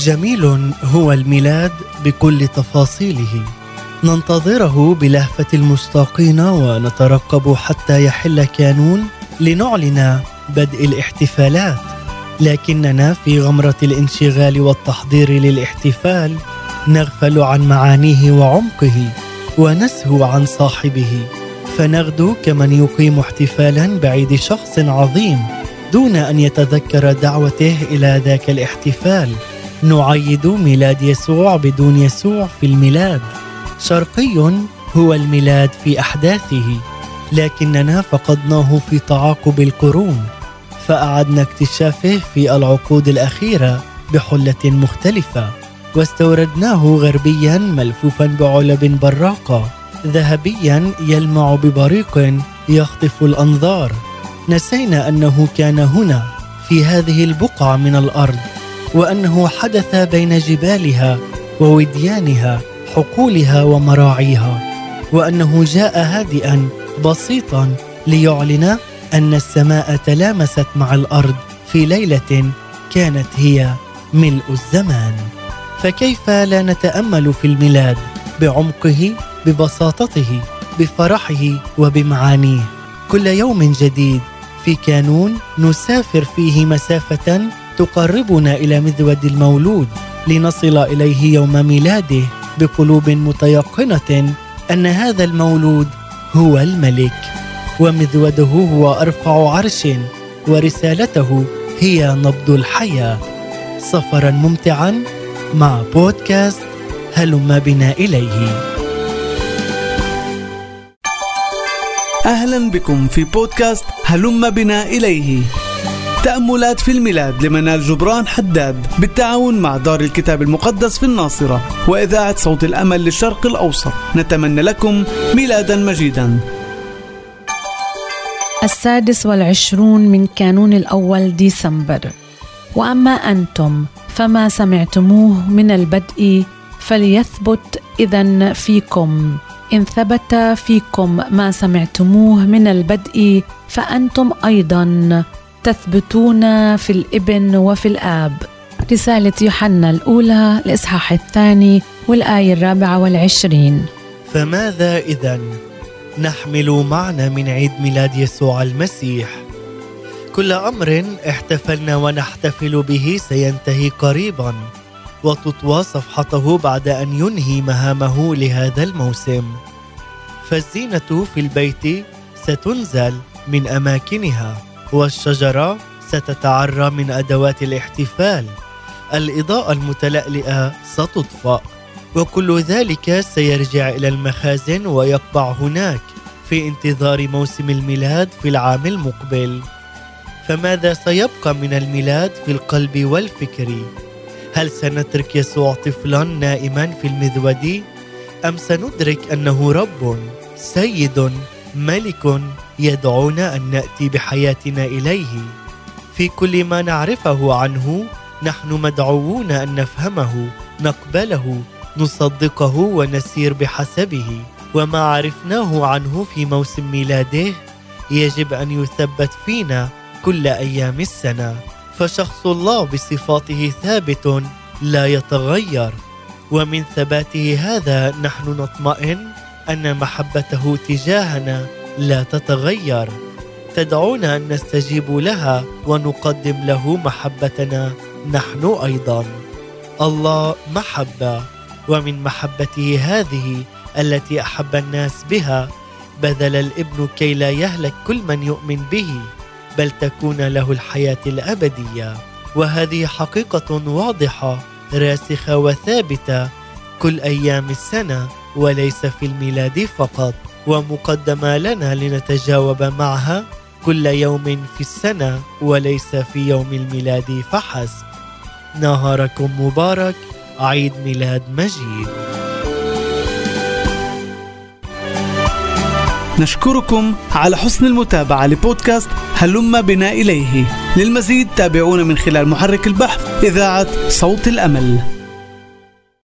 جميل هو الميلاد بكل تفاصيله. ننتظره بلهفة المشتاقين ونترقب حتى يحل كانون لنعلن بدء الاحتفالات. لكننا في غمرة الانشغال والتحضير للاحتفال نغفل عن معانيه وعمقه ونسهو عن صاحبه. فنغدو كمن يقيم احتفالا بعيد شخص عظيم دون أن يتذكر دعوته إلى ذاك الاحتفال. نعيد ميلاد يسوع بدون يسوع في الميلاد. شرقي هو الميلاد في أحداثه لكننا فقدناه في تعاقب القرون فأعدنا اكتشافه في العقود الأخيرة بحلة مختلفة واستوردناه غربيا ملفوفا بعلب براقة ذهبيا يلمع ببريق يخطف الأنظار. نسينا أنه كان هنا في هذه البقعة من الأرض. وأنه حدث بين جبالها ووديانها حقولها ومراعيها وأنه جاء هادئا بسيطا ليعلن أن السماء تلامست مع الأرض في ليلة كانت هي ملء الزمان. فكيف لا نتأمل في الميلاد بعمقه ببساطته بفرحه وبمعانيه؟ كل يوم جديد في كانون نسافر فيه مسافة تقربنا إلى مذود المولود لنصل إليه يوم ميلاده بقلوب متيقنة أن هذا المولود هو الملك ومذوده هو أرفع عرش ورسالته هي نبض الحياة. سفرا ممتعا مع بودكاست هلم بنا إليه. أهلا بكم في بودكاست هلم بنا إليه. تأملات في الميلاد لمنال جبران حداد بالتعاون مع دار الكتاب المقدس في الناصرة وإذاعة صوت الأمل للشرق الأوسط. نتمنى لكم ميلادا مجيدا. السادس والعشرون من كانون الأول ديسمبر. وأما أنتم فما سمعتموه من البدء فليثبت إذا فيكم. إن ثبت فيكم ما سمعتموه من البدء فأنتم أيضا تثبتون في الإبن وفي الآب. رسالة يوحنا الأولى الإصحاح الثاني والآية الرابعة والعشرين. فماذا إذا نحمل معنا من عيد ميلاد يسوع المسيح. كل أمر احتفلنا ونحتفل به سينتهي قريبا وتطوى صفحته بعد أن ينهي مهامه لهذا الموسم. فالزينة في البيت ستنزل من أماكنها. والشجرة ستتعرى من أدوات الاحتفال. الإضاءة المتلألئة ستطفأ وكل ذلك سيرجع إلى المخازن ويقبع هناك في انتظار موسم الميلاد في العام المقبل. فماذا سيبقى من الميلاد في القلب والفكر؟ هل سنترك يسوع طفلا نائما في المذود؟ أم سندرك أنه رب سيد ملك يدعونا أن نأتي بحياتنا إليه. في كل ما نعرفه عنه نحن مدعوون أن نفهمه نقبله نصدقه ونسير بحسبه. وما عرفناه عنه في موسم ميلاده يجب أن يثبت فينا كل أيام السنة. فشخص الله بصفاته ثابت لا يتغير. ومن ثباته هذا نحن نطمئن أن محبته تجاهنا. لا تتغير. تدعونا أن نستجيب لها ونقدم له محبتنا. نحن أيضا. الله محبة. ومن محبته هذه التي أحب الناس بها بذل الابن كي لا يهلك كل من يؤمن به بل تكون له الحياة الأبدية. وهذه حقيقة واضحة راسخة وثابتة كل أيام السنة وليس في الميلاد فقط. ومقدمة لنا لنتجاوب معها كل يوم في السنة وليس في يوم الميلاد فحسب. نهاركم مبارك عيد ميلاد مجيد. نشكركم على حسن المتابعة لبودكاست هلم بنا إليه. للمزيد تابعونا من خلال محرك البحث إذاعة صوت الأمل.